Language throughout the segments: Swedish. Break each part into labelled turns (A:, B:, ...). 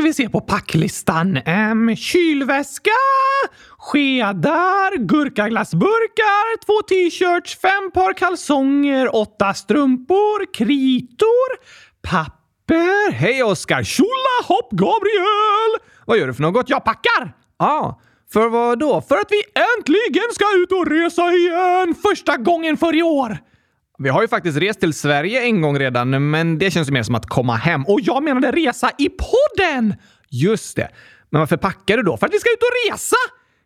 A: ska vi se på packlistan. Um, kylväska, skedar, gurkaglassburkar, två t-shirts, fem par kalsonger, åtta strumpor, kritor, papper. Hej Oskar! Tjola hopp Gabriel! Vad gör du för något? Jag packar! Ja, ah, för vad då? För att vi äntligen ska ut och resa igen! Första gången för i år! Vi har ju faktiskt rest till Sverige en gång redan, men det känns ju mer som att komma hem. Och jag menade resa i podden! Just det. Men varför packar du då? För att vi ska ut och resa!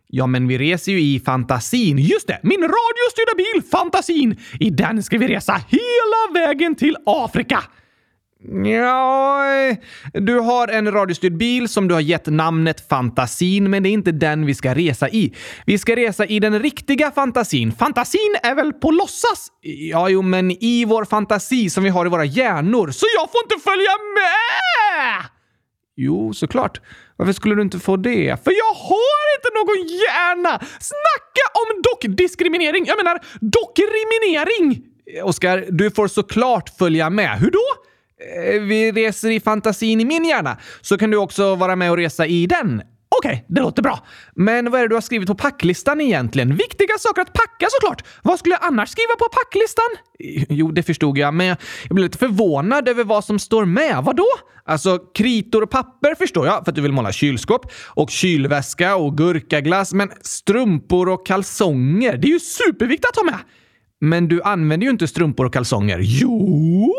A: Ja, men vi reser ju i fantasin. Just det! Min radiostyrda bil Fantasin! I den ska vi resa hela vägen till Afrika! Ja, du har en radiostyrd bil som du har gett namnet Fantasin, men det är inte den vi ska resa i. Vi ska resa i den riktiga fantasin. Fantasin är väl på låtsas? Ja, jo, men i vår fantasi som vi har i våra hjärnor. Så jag får inte följa med! Jo, såklart. Varför skulle du inte få det? För jag har inte någon hjärna! Snacka om dockdiskriminering! Jag menar dockriminering! Oskar, du får såklart följa med. Hur då? Eh, vi reser i fantasin i min hjärna, så kan du också vara med och resa i den. Okej, okay, det låter bra. Men vad är det du har skrivit på packlistan egentligen? Viktiga saker att packa såklart! Vad skulle jag annars skriva på packlistan? Eh, jo, det förstod jag, men jag blev lite förvånad över vad som står med. Vadå? Alltså, kritor och papper förstår jag, för att du vill måla kylskåp. Och kylväska och gurkaglass. Men strumpor och kalsonger, det är ju superviktigt att ha med! Men du använder ju inte strumpor och kalsonger. Jo!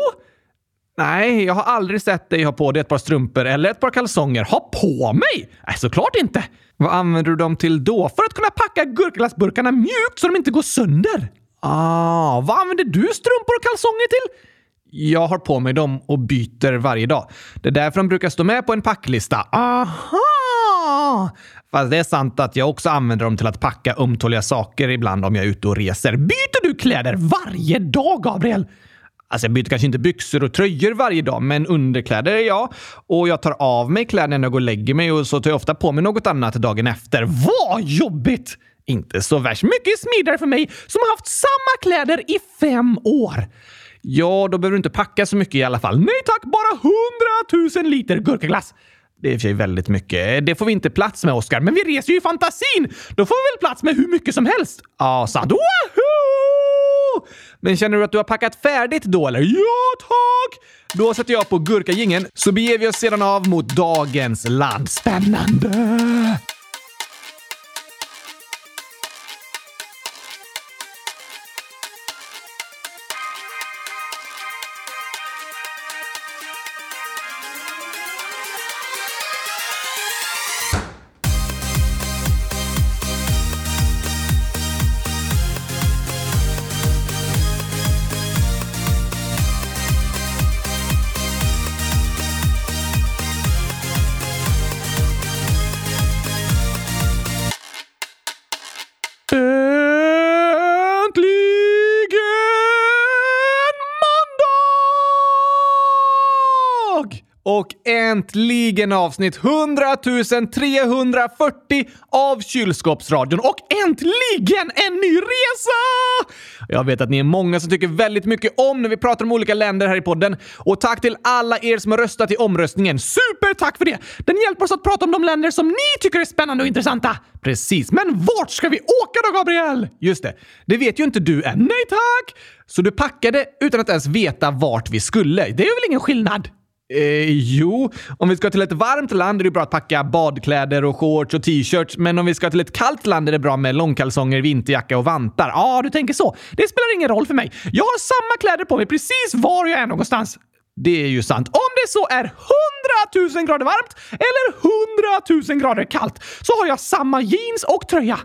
A: Nej, jag har aldrig sett dig ha på dig ett par strumpor eller ett par kalsonger. Ha på mig? Nej, såklart inte! Vad använder du dem till då? För att kunna packa gurkaglassburkarna mjukt så de inte går sönder. Ah, vad använder du strumpor och kalsonger till? Jag har på mig dem och byter varje dag. Det är därför de brukar stå med på en packlista. Aha! Fast det är sant att jag också använder dem till att packa ömtåliga saker ibland om jag är ute och reser. Byter du kläder varje dag, Gabriel? Alltså jag byter kanske inte byxor och tröjor varje dag, men underkläder är jag. Och jag tar av mig kläderna när jag går och lägger mig och så tar jag ofta på mig något annat dagen efter. Vad jobbigt! Inte så värst mycket smidigare för mig som har haft samma kläder i fem år. Ja, då behöver du inte packa så mycket i alla fall. Nej tack, bara hundratusen liter gurkaglass. Det är i och för sig väldigt mycket. Det får vi inte plats med, Oskar. Men vi reser ju i fantasin! Då får vi väl plats med hur mycket som helst? Ja, sant. Woohoo! Men känner du att du har packat färdigt då, eller? Ja, tack! Då sätter jag på gurkagingen så beger vi oss sedan av mot dagens land. Spännande! Och äntligen avsnitt 100 340 av Kylskåpsradion. Och äntligen en ny resa! Jag vet att ni är många som tycker väldigt mycket om när vi pratar om olika länder här i podden. Och tack till alla er som har röstat i omröstningen. Supertack för det! Den hjälper oss att prata om de länder som ni tycker är spännande och intressanta. Precis, men vart ska vi åka då, Gabriel? Just det, det vet ju inte du än. Nej tack! Så du packade utan att ens veta vart vi skulle. Det är väl ingen skillnad? Eh, jo, om vi ska till ett varmt land är det bra att packa badkläder och shorts och t-shirts. Men om vi ska till ett kallt land är det bra med långkalsonger, vinterjacka och vantar. Ja, ah, du tänker så. Det spelar ingen roll för mig. Jag har samma kläder på mig precis var jag är någonstans. Det är ju sant. Om det så är 100 000 grader varmt eller 100 000 grader kallt så har jag samma jeans och tröja.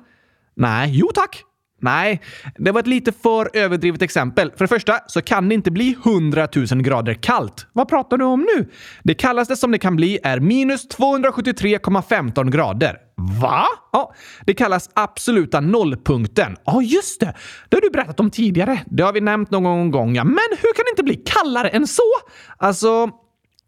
A: Nej, jo tack. Nej, det var ett lite för överdrivet exempel. För det första så kan det inte bli 100 000 grader kallt. Vad pratar du om nu? Det kallaste som det kan bli är minus 273,15 grader. Va? Ja, det kallas absoluta nollpunkten. Ja, just det. Det har du berättat om tidigare. Det har vi nämnt någon gång, ja. Men hur kan det inte bli kallare än så? Alltså,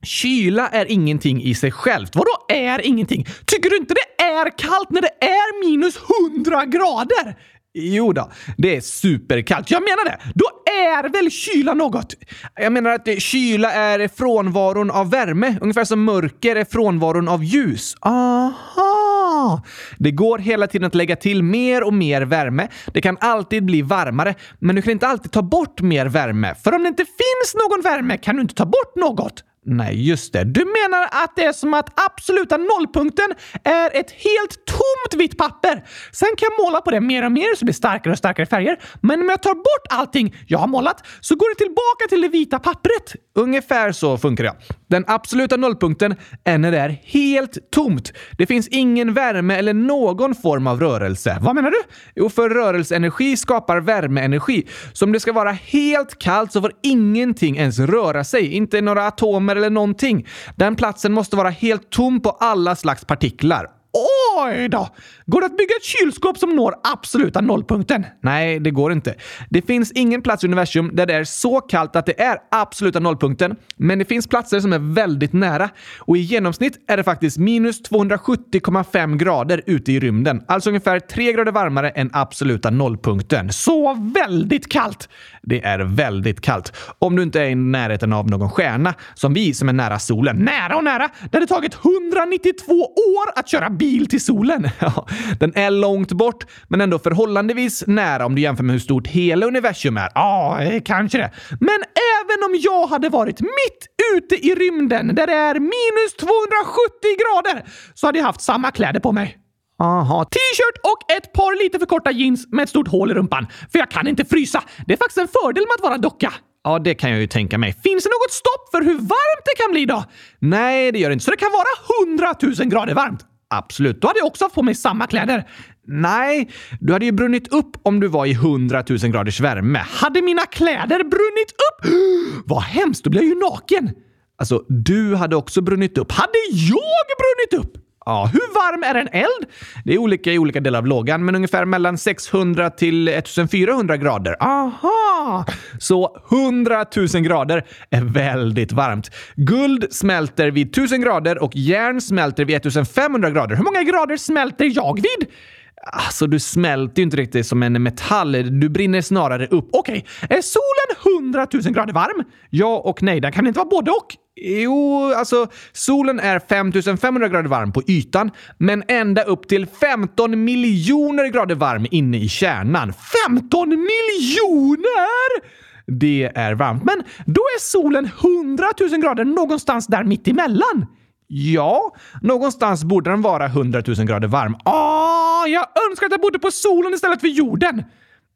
A: Kyla är ingenting i sig självt. Vadå är ingenting? Tycker du inte det är kallt när det är minus 100 grader? Jo då, det är superkallt. Jag menar det. Då är väl kyla något? Jag menar att kyla är frånvaron av värme, ungefär som mörker är frånvaron av ljus. Aha! Det går hela tiden att lägga till mer och mer värme. Det kan alltid bli varmare, men du kan inte alltid ta bort mer värme. För om det inte finns någon värme kan du inte ta bort något. Nej, just det. Du menar att det är som att absoluta nollpunkten är ett helt tomt vitt papper. Sen kan jag måla på det mer och mer så det blir starkare och starkare färger. Men om jag tar bort allting jag har målat så går det tillbaka till det vita pappret. Ungefär så funkar det. Den absoluta nollpunkten är när det är helt tomt. Det finns ingen värme eller någon form av rörelse. Vad menar du? Jo, för rörelseenergi skapar värmeenergi. Så om det ska vara helt kallt så får ingenting ens röra sig. Inte några atomer eller någonting. Den platsen måste vara helt tom på alla slags partiklar. Oj då! Går det att bygga ett kylskåp som når absoluta nollpunkten? Nej, det går inte. Det finns ingen plats i universum där det är så kallt att det är absoluta nollpunkten, men det finns platser som är väldigt nära. Och i genomsnitt är det faktiskt minus 270,5 grader ute i rymden. Alltså ungefär 3 grader varmare än absoluta nollpunkten. Så väldigt kallt! Det är väldigt kallt. Om du inte är i närheten av någon stjärna, som vi som är nära solen. Nära och nära! Det hade tagit 192 år att köra bil till solen. den är långt bort, men ändå förhållandevis nära om du jämför med hur stort hela universum är. Ja, kanske det. Men även om jag hade varit mitt ute i rymden där det är minus 270 grader så hade jag haft samma kläder på mig. Aha, t-shirt och ett par lite för korta jeans med ett stort hål i rumpan. För jag kan inte frysa. Det är faktiskt en fördel med att vara docka. Ja, det kan jag ju tänka mig. Finns det något stopp för hur varmt det kan bli då? Nej, det gör det inte. Så det kan vara 100 000 grader varmt. Absolut. Då hade jag också haft på mig samma kläder. Nej, du hade ju brunnit upp om du var i 100 000 graders värme. Hade mina kläder brunnit upp? Vad hemskt, då blir jag ju naken. Alltså, du hade också brunnit upp. Hade jag brunnit upp? Ja, hur varm är en eld? Det är olika i olika delar av lågan, men ungefär mellan 600 till 1400 grader. Aha! Så 100 000 grader är väldigt varmt. Guld smälter vid 1000 grader och järn smälter vid 1500 grader. Hur många grader smälter jag vid? Alltså, du smälter ju inte riktigt som en metall. Du brinner snarare upp. Okej, okay. är solen 100 000 grader varm? Ja och nej. Den kan inte vara både och. Jo, alltså solen är 5500 grader varm på ytan, men ända upp till 15 miljoner grader varm inne i kärnan. 15 miljoner! Det är varmt. Men då är solen 100 000 grader någonstans där mittemellan. Ja, någonstans borde den vara 100 000 grader varm. Åh, jag önskar att jag bodde på solen istället för jorden!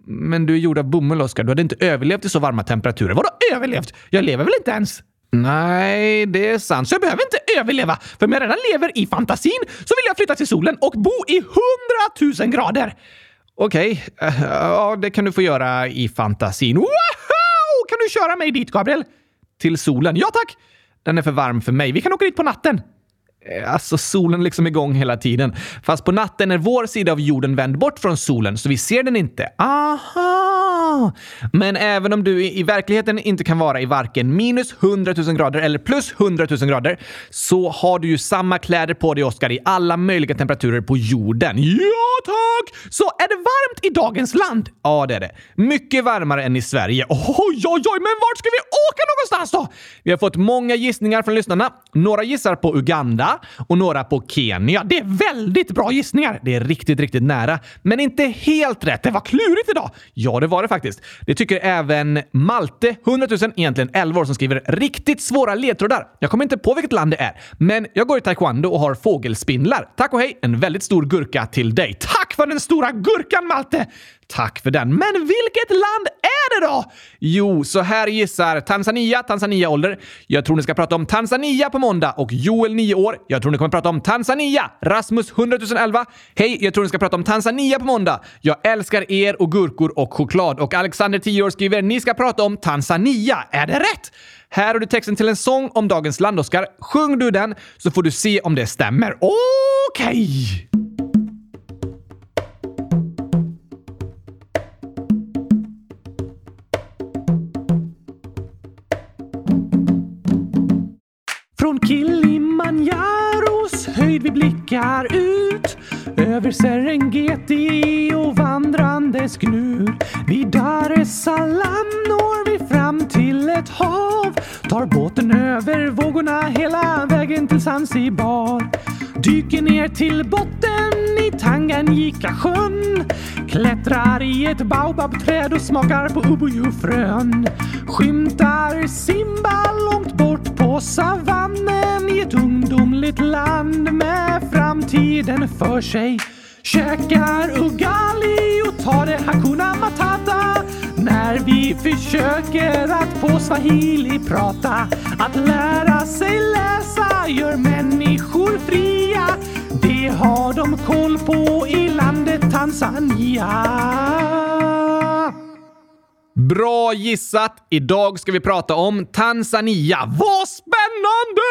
A: Men du är gjord av bomull, Oskar. Du hade inte överlevt i så varma temperaturer. Vadå överlevt? Jag lever väl inte ens? Nej, det är sant. Så jag behöver inte överleva. För om jag redan lever i fantasin så vill jag flytta till solen och bo i hundratusen grader. Okej, okay. ja, det kan du få göra i fantasin. Wow! Kan du köra mig dit, Gabriel? Till solen? Ja, tack! Den är för varm för mig. Vi kan åka dit på natten. Eh, alltså, solen liksom är liksom igång hela tiden. Fast på natten är vår sida av jorden vänd bort från solen, så vi ser den inte. Aha! Men även om du i verkligheten inte kan vara i varken minus 100 000 grader eller plus 100 000 grader så har du ju samma kläder på dig, Oskar, i alla möjliga temperaturer på jorden. Ja, tack! Så är det varmt i dagens land? Ja, det är det. Mycket varmare än i Sverige. Oj, oj, oj, men vart ska vi åka någonstans då? Vi har fått många gissningar från lyssnarna. Några gissar på Uganda och några på Kenya. Det är väldigt bra gissningar. Det är riktigt, riktigt nära. Men inte helt rätt. Det var klurigt idag. Ja, det var det faktiskt. Det tycker även Malte, 100 000, egentligen 11 år, som skriver riktigt svåra ledtrådar. Jag kommer inte på vilket land det är, men jag går i taekwondo och har fågelspindlar. Tack och hej! En väldigt stor gurka till dig. Tack för den stora gurkan, Malte! Tack för den. Men vilket land är det då? Jo, så här gissar Tanzania, Tanzania ålder. Jag tror ni ska prata om Tanzania på måndag och Joel 9 år. Jag tror ni kommer prata om Tanzania. Rasmus 100 011. Hej, jag tror ni ska prata om Tanzania på måndag. Jag älskar er och gurkor och choklad. Och Alexander 10 år skriver ni ska prata om Tanzania. Är det rätt? Här har du texten till en sång om dagens land, Oskar. Sjung du den så får du se om det stämmer. Okej! Okay. Blickar ut över Serengeti och vandrandes gnur. Vid Dar es Salaam når vi fram till ett hav tar båten över vågorna hela vägen till Zanzibar. Dyker ner till botten i Tanganyika-sjön. Klättrar i ett baobabträd och smakar på ubuyufrön. Skymtar Simba långt bort på savannen i ett ungdomligt land med framtiden för sig. Käkar ugali och tar det Hakuna Matata när vi försöker att på swahili prata. Att lära sig läsa gör människor fria. Det har de koll på i landet Tanzania.
B: Bra gissat! Idag ska vi prata om Tanzania. Vad spännande!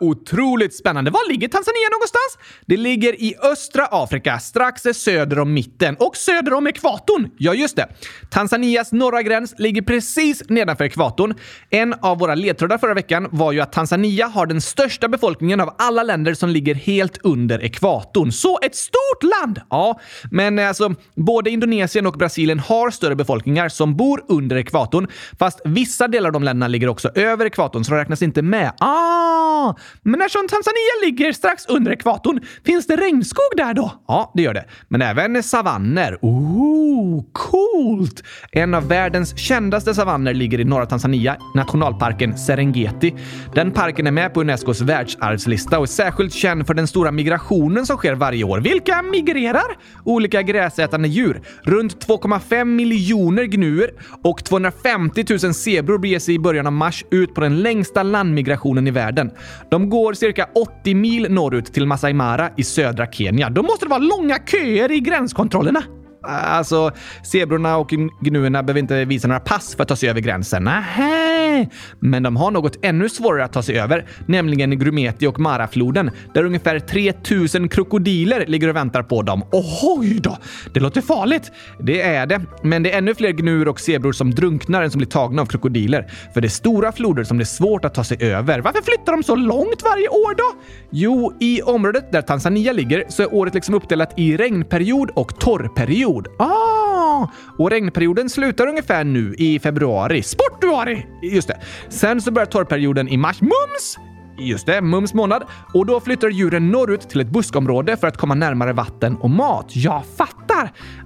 B: Otroligt spännande. Var ligger Tanzania någonstans? Det ligger i östra Afrika, strax söder om mitten och söder om ekvatorn. Ja, just det. Tanzanias norra gräns ligger precis nedanför ekvatorn. En av våra ledtrådar förra veckan var ju att Tanzania har den största befolkningen av alla länder som ligger helt under ekvatorn. Så ett stort land! Ja, men alltså både Indonesien och Brasilien har större befolkningar som bor under ekvatorn, fast vissa delar av de länderna ligger också över ekvatorn så de räknas inte med. Ah! Men eftersom Tanzania ligger strax under ekvatorn, finns det regnskog där då? Ja, det gör det. Men även savanner. Ooh, coolt! En av världens kändaste savanner ligger i norra Tanzania, nationalparken Serengeti. Den parken är med på Unescos världsarvslista och är särskilt känd för den stora migrationen som sker varje år. Vilka migrerar? Olika gräsätande djur. Runt 2,5 miljoner gnuer och 250 000 zebror beger sig i början av mars ut på den längsta landmigrationen i världen. De går cirka 80 mil norrut till Masai Mara i södra Kenya. Då måste det vara långa köer i gränskontrollerna. Alltså, zebrorna och gnuerna behöver inte visa några pass för att ta sig över gränsen. Nähä! Men de har något ännu svårare att ta sig över, nämligen Grumeti och Marafloden, där ungefär 3000 krokodiler ligger och väntar på dem. Oj då! Det låter farligt. Det är det, men det är ännu fler gnuer och zebror som drunknar än som blir tagna av krokodiler. För det är stora floder som det är svårt att ta sig över. Varför flyttar de så långt varje år då? Jo, i området där Tanzania ligger så är året liksom uppdelat i regnperiod och torrperiod period. Ah! Och regnperioden slutar ungefär nu i februari. Sportuari! Just det. Sen så börjar torrperioden i mars. Mums! Just det, mums månad. Och då flyttar djuren norrut till ett buskområde för att komma närmare vatten och mat. Jag fattar!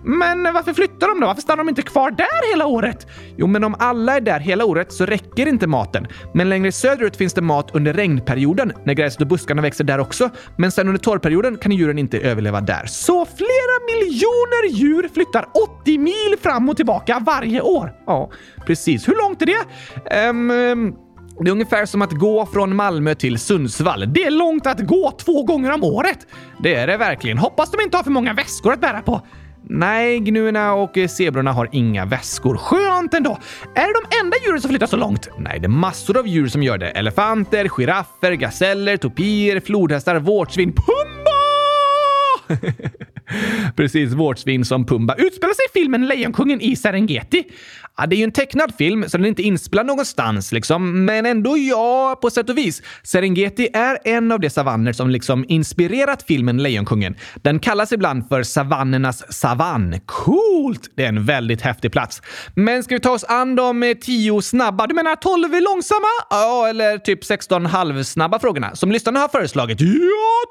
B: Men varför flyttar de då? Varför stannar de inte kvar där hela året? Jo, men om alla är där hela året så räcker inte maten. Men längre söderut finns det mat under regnperioden när gräset och buskarna växer där också. Men sen under torrperioden kan djuren inte överleva där. Så flera miljoner djur flyttar 80 mil fram och tillbaka varje år. Ja, precis. Hur långt är det? Um, det är ungefär som att gå från Malmö till Sundsvall. Det är långt att gå två gånger om året. Det är det verkligen. Hoppas de inte har för många väskor att bära på. Nej, gnuerna och eh, zebrorna har inga väskor. Skönt ändå! Är det de enda djuren som flyttar så långt? Nej, det är massor av djur som gör det. Elefanter, giraffer, gaseller, topier, flodhästar, vårtsvin, Pumba! Precis, vårtsvin som Pumba. Utspelar sig filmen Lejonkungen i Serengeti? Ja, det är ju en tecknad film, så den är inte inspelad någonstans liksom. Men ändå ja, på sätt och vis. Serengeti är en av de savanner som liksom inspirerat filmen Lejonkungen. Den kallas ibland för savannernas savann. Coolt! Det är en väldigt häftig plats. Men ska vi ta oss an de tio snabba, du menar tolv långsamma? Ja, eller typ 16 halvsnabba frågorna som lyssnarna har föreslagit? Ja,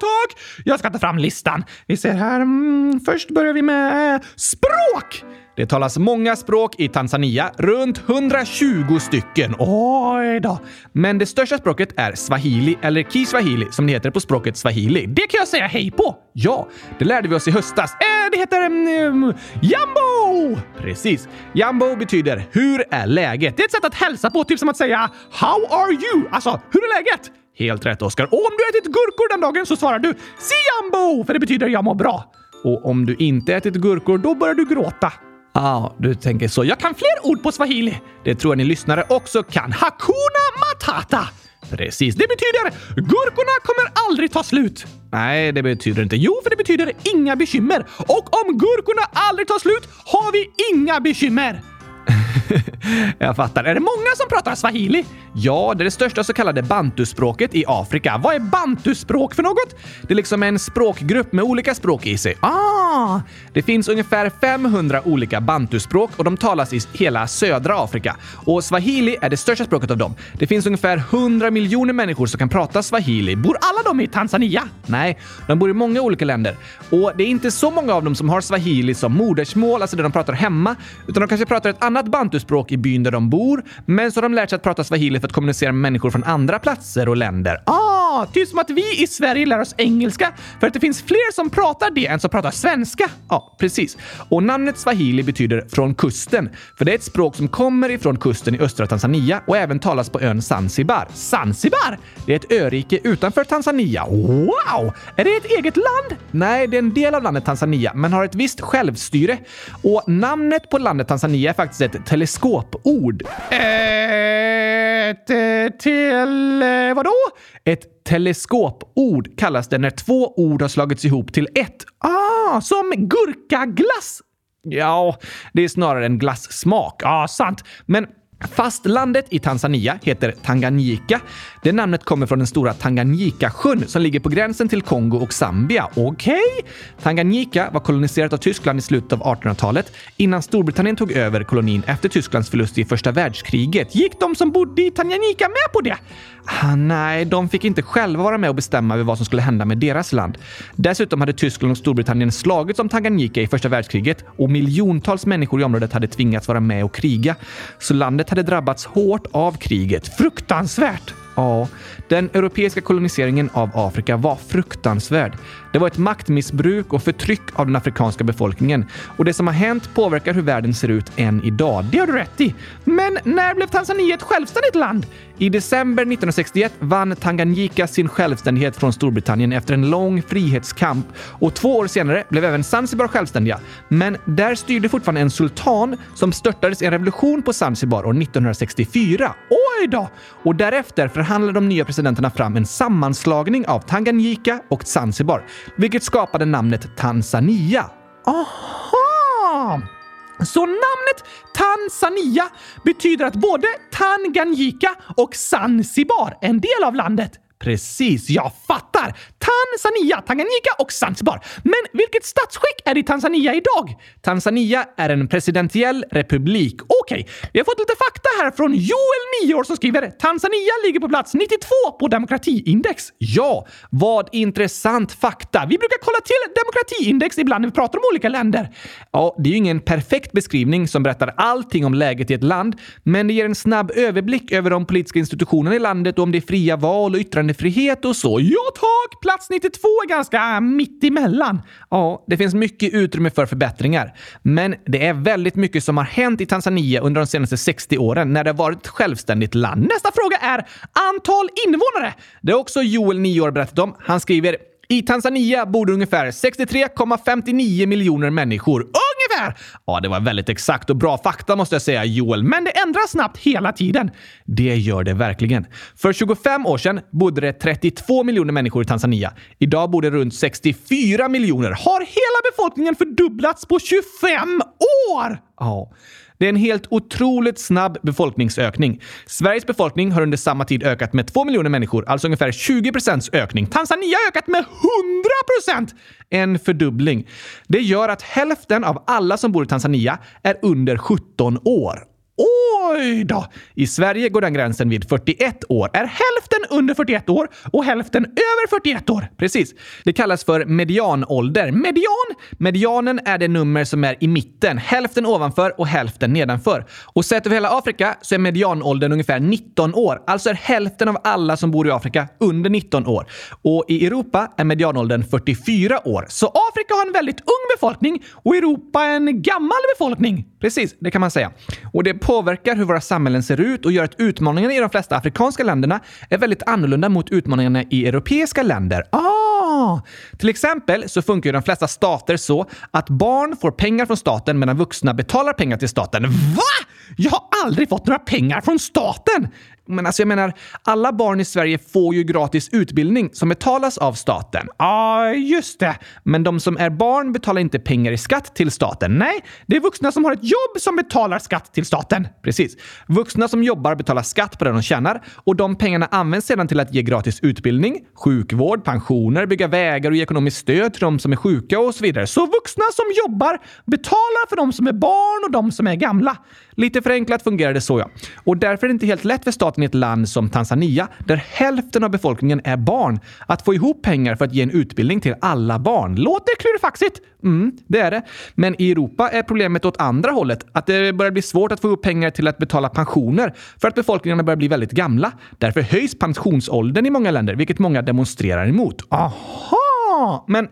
B: tack! Jag ska ta fram listan. Vi ser här. Mm, först börjar vi med eh, språk! Det talas många språk i Tanzania, runt 120 stycken. Oj då! Men det största språket är swahili, eller kiswahili som det heter på språket swahili. Det kan jag säga hej på! Ja, det lärde vi oss i höstas. Äh, det heter um, jambo! Precis. Jambo betyder “Hur är läget?” Det är ett sätt att hälsa på, typ som att säga “How are you?” Alltså, hur är läget? Helt rätt, Oskar. Och om du ätit gurkor den dagen så svarar du “Siambo!” för det betyder “jag mår bra”. Och om du inte ätit gurkor, då börjar du gråta. Ja, ah, du tänker så. Jag kan fler ord på swahili. Det tror jag ni lyssnare också kan. Hakuna matata! Precis, det betyder gurkorna kommer aldrig ta slut. Nej, det betyder inte. Jo, för det betyder inga bekymmer. Och om gurkorna aldrig tar slut har vi inga bekymmer. jag fattar. Är det många som pratar swahili? Ja, det är det största så kallade bantuspråket i Afrika. Vad är bantuspråk för något? Det är liksom en språkgrupp med olika språk i sig. Ah! Det finns ungefär 500 olika bantuspråk och de talas i hela södra Afrika. Och swahili är det största språket av dem. Det finns ungefär 100 miljoner människor som kan prata swahili.
A: Bor alla de i Tanzania?
B: Nej, de bor i många olika länder. Och det är inte så många av dem som har swahili som modersmål, alltså det de pratar hemma, utan de kanske pratar ett annat bantuspråk i byn där de bor, men så har de lärt sig att prata swahili för att kommunicera med människor från andra platser och länder.
A: Ah, typ som att vi i Sverige lär oss engelska för att det finns fler som pratar det än som pratar svenska.
B: Ja, precis. Och namnet swahili betyder från kusten, för det är ett språk som kommer ifrån kusten i östra Tanzania och även talas på ön Zanzibar.
A: Zanzibar?
B: Det är ett örike utanför Tanzania.
A: Wow! Är det ett eget land?
B: Nej, det är en del av landet Tanzania, men har ett visst självstyre. Och namnet på landet Tanzania är faktiskt ett teleskopord.
A: Ett eh, till... Vadå?
B: Ett teleskopord kallas det när två ord har slagits ihop till ett.
A: Ah, som gurkaglass!
B: Ja, det är snarare en glassmak.
A: Ja, sant.
B: Men Fastlandet i Tanzania heter Tanganyika. Det namnet kommer från den stora Tanganyika-sjön som ligger på gränsen till Kongo och Zambia.
A: Okej? Okay.
B: Tanganyika var koloniserat av Tyskland i slutet av 1800-talet innan Storbritannien tog över kolonin efter Tysklands förlust i första världskriget.
A: Gick de som bodde i Tanganyika med på det?
B: Ah, nej, de fick inte själva vara med och bestämma över vad som skulle hända med deras land. Dessutom hade Tyskland och Storbritannien slagits om Tanganyika i första världskriget och miljontals människor i området hade tvingats vara med och kriga. Så landet hade drabbats hårt av kriget.
A: Fruktansvärt!
B: Ja, den europeiska koloniseringen av Afrika var fruktansvärd. Det var ett maktmissbruk och förtryck av den afrikanska befolkningen. Och det som har hänt påverkar hur världen ser ut än idag.
A: Det har du rätt i. Men när blev Tanzania ett självständigt land?
B: I december 1961 vann Tanganyika sin självständighet från Storbritannien efter en lång frihetskamp och två år senare blev även Zanzibar självständiga. Men där styrde fortfarande en sultan som störtades i en revolution på Zanzibar år 1964.
A: Oj då!
B: Och därefter förhandlade de nya presidenterna fram en sammanslagning av Tanganyika och Zanzibar, vilket skapade namnet Tanzania.
A: Aha! Så namnet Tanzania betyder att både Tanganyika och Zanzibar är en del av landet.
B: Precis, jag fattar!
A: Tanzania, Tanganyika och Zanzibar. Men vilket statsskick är det i Tanzania idag?
B: Tanzania är en presidentiell republik.
A: Okej, okay. vi har fått lite fakta här från Joel, 9 år, som skriver Tanzania ligger på plats 92 på demokratiindex.
B: Ja, vad intressant fakta.
A: Vi brukar kolla till demokratiindex ibland när vi pratar om olika länder.
B: Ja, det är ju ingen perfekt beskrivning som berättar allting om läget i ett land, men det ger en snabb överblick över de politiska institutionerna i landet och om det är fria val och yttrandefrihet och så.
A: Ja tack! Plats 92 är ganska äh, mitt emellan.
B: Ja, det finns mycket utrymme för förbättringar. Men det är väldigt mycket som har hänt i Tanzania under de senaste 60 åren när det varit ett självständigt land.
A: Nästa fråga är antal invånare.
B: Det har också Joel, 9 år, berättat om. Han skriver i Tanzania bor det ungefär 63,59 miljoner människor.
A: Ungefär!
B: Ja, det var väldigt exakt och bra fakta måste jag säga, Joel.
A: Men det ändras snabbt hela tiden.
B: Det gör det verkligen. För 25 år sedan bodde det 32 miljoner människor i Tanzania. Idag bor det runt 64 miljoner.
A: Har hela befolkningen fördubblats på 25 år?
B: Ja. Det är en helt otroligt snabb befolkningsökning. Sveriges befolkning har under samma tid ökat med 2 miljoner människor, alltså ungefär 20 procents ökning.
A: Tanzania har ökat med 100 procent!
B: En fördubbling. Det gör att hälften av alla som bor i Tanzania är under 17 år.
A: Oj då!
B: I Sverige går den gränsen vid 41 år.
A: Är hälften under 41 år och hälften över 41 år?
B: Precis. Det kallas för medianålder.
A: Median?
B: Medianen är det nummer som är i mitten. Hälften ovanför och hälften nedanför. Och sett över hela Afrika så är medianåldern ungefär 19 år. Alltså är hälften av alla som bor i Afrika under 19 år. Och i Europa är medianåldern 44 år.
A: Så Afrika har en väldigt ung befolkning och Europa en gammal befolkning.
B: Precis, det kan man säga. Och det påverkar hur våra samhällen ser ut och gör att utmaningarna i de flesta afrikanska länderna är väldigt annorlunda mot utmaningarna i europeiska länder.
A: Ah!
B: Till exempel så funkar ju de flesta stater så att barn får pengar från staten medan vuxna betalar pengar till staten.
A: Va? Jag har aldrig fått några pengar från staten!
B: Men alltså jag menar, alla barn i Sverige får ju gratis utbildning som betalas av staten.
A: Ja, just det.
B: Men de som är barn betalar inte pengar i skatt till staten.
A: Nej, det är vuxna som har ett jobb som betalar skatt till staten.
B: Precis. Vuxna som jobbar betalar skatt på det de tjänar och de pengarna används sedan till att ge gratis utbildning, sjukvård, pensioner, bygga vägar och ge ekonomiskt stöd till de som är sjuka och så vidare.
A: Så vuxna som jobbar betalar för de som är barn och de som är gamla.
B: Lite förenklat fungerar det så ja. Och därför är det inte helt lätt för staten i ett land som Tanzania, där hälften av befolkningen är barn, att få ihop pengar för att ge en utbildning till alla barn.
A: Låter klurifaxigt!
B: Mm, det är det. Men i Europa är problemet åt andra hållet. Att det börjar bli svårt att få ihop pengar till att betala pensioner för att befolkningarna börjar bli väldigt gamla. Därför höjs pensionsåldern i många länder, vilket många demonstrerar emot.
A: Aha!
B: Men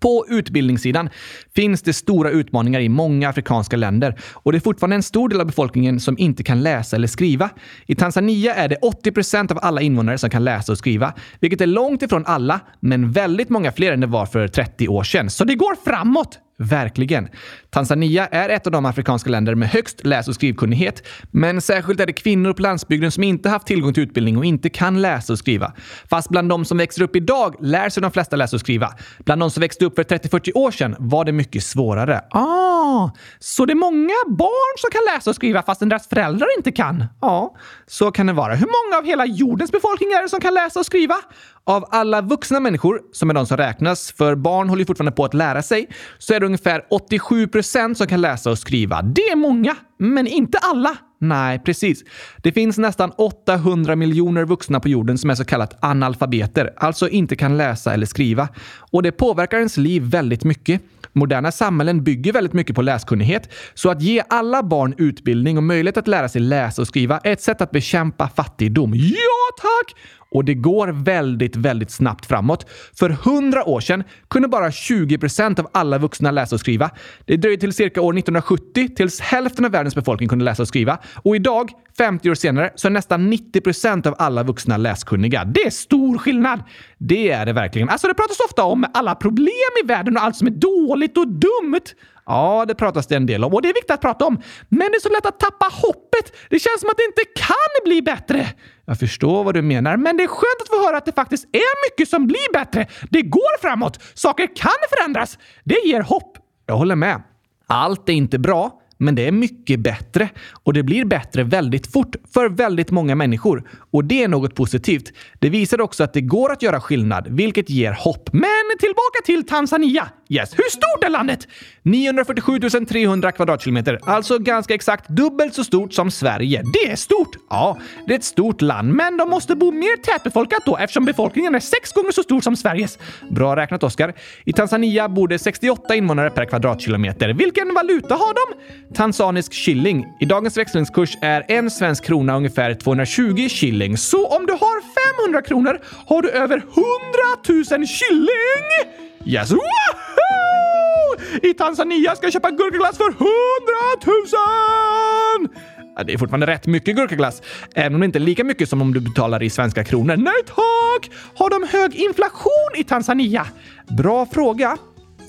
B: på utbildningssidan finns det stora utmaningar i många afrikanska länder och det är fortfarande en stor del av befolkningen som inte kan läsa eller skriva. I Tanzania är det 80 procent av alla invånare som kan läsa och skriva, vilket är långt ifrån alla, men väldigt många fler än det var för 30 år sedan.
A: Så det går framåt!
B: Verkligen. Tanzania är ett av de afrikanska länder med högst läs och skrivkunnighet, men särskilt är det kvinnor på landsbygden som inte haft tillgång till utbildning och inte kan läsa och skriva. Fast bland de som växer upp idag lär sig de flesta läsa och skriva. Bland de som växte upp för 30-40 år sedan var det mycket svårare.
A: Ah, så det är många barn som kan läsa och skriva fastän deras föräldrar inte kan?
B: Ja, så kan det vara.
A: Hur många av hela jordens befolkning är det som kan läsa och skriva?
B: Av alla vuxna människor, som är de som räknas, för barn håller ju fortfarande på att lära sig, så är det ungefär 87 procent som kan läsa och skriva.
A: Det är många, men inte alla.
B: Nej, precis. Det finns nästan 800 miljoner vuxna på jorden som är så kallat analfabeter, alltså inte kan läsa eller skriva. Och det påverkar ens liv väldigt mycket. Moderna samhällen bygger väldigt mycket på läskunnighet, så att ge alla barn utbildning och möjlighet att lära sig läsa och skriva är ett sätt att bekämpa fattigdom.
A: Ja, tack!
B: Och det går väldigt, väldigt snabbt framåt. För hundra år sedan kunde bara 20 procent av alla vuxna läsa och skriva. Det dröjde till cirka år 1970 tills hälften av världens befolkning kunde läsa och skriva. Och idag, 50 år senare, så är nästan 90 procent av alla vuxna läskunniga.
A: Det är stor skillnad!
B: Det är det verkligen.
A: Alltså, det pratas ofta om alla problem i världen och allt som är dåligt och dumt.
B: Ja, det pratas det en del om
A: och det är viktigt att prata om. Men det är så lätt att tappa hoppet. Det känns som att det inte kan bli bättre.
B: Jag förstår vad du menar,
A: men det är skönt att få höra att det faktiskt är mycket som blir bättre. Det går framåt. Saker kan förändras. Det ger hopp.
B: Jag håller med. Allt är inte bra, men det är mycket bättre. Och det blir bättre väldigt fort för väldigt många människor. Och det är något positivt. Det visar också att det går att göra skillnad, vilket ger hopp.
A: Men tillbaka till Tanzania. Yes, hur stort är landet?
B: 947 300 kvadratkilometer, alltså ganska exakt dubbelt så stort som Sverige.
A: Det är stort!
B: Ja, det är ett stort land,
A: men de måste bo mer tätbefolkat då eftersom befolkningen är sex gånger så stor som Sveriges.
B: Bra räknat, Oskar. I Tanzania bor det 68 invånare per kvadratkilometer.
A: Vilken valuta har de?
B: Tanzanisk shilling. I dagens växlingskurs är en svensk krona ungefär 220 shilling.
A: Så om du har 500 kronor har du över 100 000 shilling!
B: Yes!
A: Woohoo! I Tanzania ska jag köpa gurkaglass för hundratusen!
B: Det är fortfarande rätt mycket gurkaglass, även om det inte är lika mycket som om du betalar i svenska kronor.
A: Nej tack! Har de hög inflation i Tanzania?
B: Bra fråga.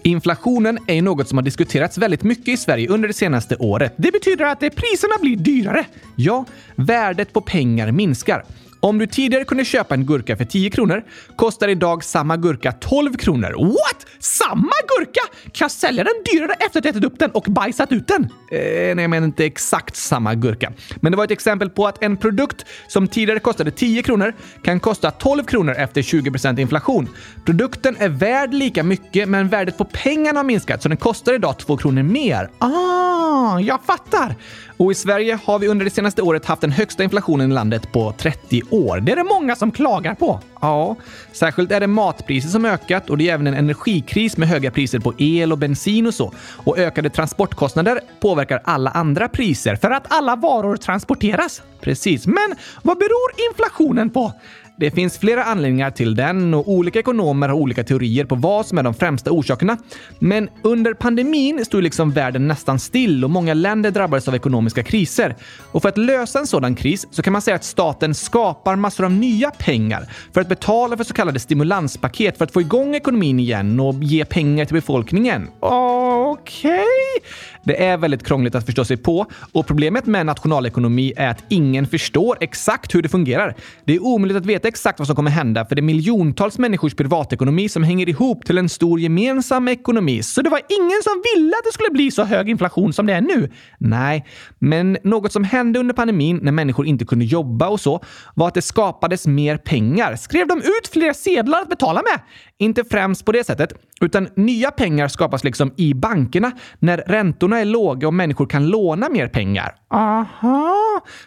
B: Inflationen är något som har diskuterats väldigt mycket i Sverige under det senaste året.
A: Det betyder att priserna blir dyrare.
B: Ja, värdet på pengar minskar. Om du tidigare kunde köpa en gurka för 10 kronor kostar idag samma gurka 12 kronor.
A: What? Samma gurka? Kan jag sälja den dyrare efter att jag ätit upp den och bajsat ut den?
B: Eh, nej, men inte exakt samma gurka. Men det var ett exempel på att en produkt som tidigare kostade 10 kronor kan kosta 12 kronor efter 20% inflation. Produkten är värd lika mycket, men värdet på pengarna har minskat så den kostar idag 2 kronor mer.
A: Ah, jag fattar!
B: Och i Sverige har vi under det senaste året haft den högsta inflationen i landet på 30 år.
A: Det är det många som klagar på.
B: Ja, särskilt är det matpriser som ökat och det är även en energikris med höga priser på el och bensin och så. Och ökade transportkostnader påverkar alla andra priser
A: för att alla varor transporteras.
B: Precis.
A: Men vad beror inflationen på?
B: Det finns flera anledningar till den och olika ekonomer har olika teorier på vad som är de främsta orsakerna. Men under pandemin stod liksom världen nästan still och många länder drabbades av ekonomiska kriser. Och för att lösa en sådan kris så kan man säga att staten skapar massor av nya pengar för att betala för så kallade stimulanspaket för att få igång ekonomin igen och ge pengar till befolkningen.
A: Okej, Okay.
B: Det är väldigt krångligt att förstå sig på och problemet med nationalekonomi är att ingen förstår exakt hur det fungerar. Det är omöjligt att veta exakt vad som kommer hända för det är miljontals människors privatekonomi som hänger ihop till en stor gemensam ekonomi. Så det var ingen som ville att det skulle bli så hög inflation som det är nu. Nej, men något som hände under pandemin när människor inte kunde jobba och så var att det skapades mer pengar. Skrev de ut fler sedlar att betala med? Inte främst på det sättet, utan nya pengar skapas liksom i bankerna när räntorna är låga och människor kan låna mer pengar.
A: Aha!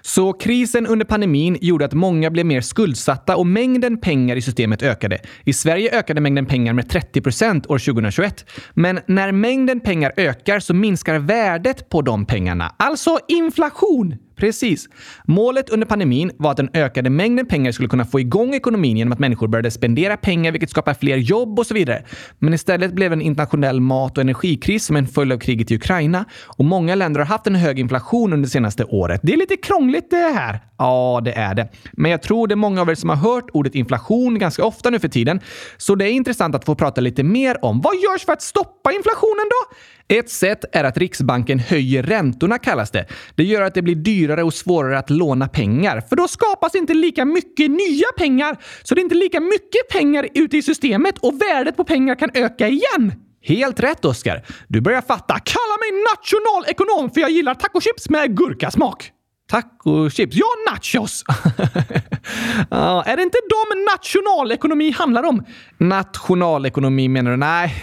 B: Så krisen under pandemin gjorde att många blev mer skuldsatta och mängden pengar i systemet ökade. I Sverige ökade mängden pengar med 30 procent år 2021. Men när mängden pengar ökar så minskar värdet på de pengarna.
A: Alltså inflation!
B: Precis. Målet under pandemin var att den ökade mängden pengar skulle kunna få igång ekonomin genom att människor började spendera pengar, vilket skapar fler jobb och så vidare. Men istället blev det en internationell mat och energikris som en följd av kriget i Ukraina och många länder har haft en hög inflation under det senaste året.
A: Det är lite krångligt det här.
B: Ja, det är det. Men jag tror det är många av er som har hört ordet inflation ganska ofta nu för tiden. Så det är intressant att få prata lite mer om vad görs för att stoppa inflationen då? Ett sätt är att Riksbanken höjer räntorna kallas det. Det gör att det blir dyrare och svårare att låna pengar, för då skapas inte lika mycket nya pengar. Så det är inte lika mycket pengar ute i systemet och värdet på pengar kan öka igen. Helt rätt, Oskar. Du börjar fatta.
A: Kalla mig nationalekonom för jag gillar tacochips med gurkasmak.
B: Tacochips?
A: Ja, nachos! ah, är det inte de nationalekonomi handlar om?
B: Nationalekonomi menar du? Nej,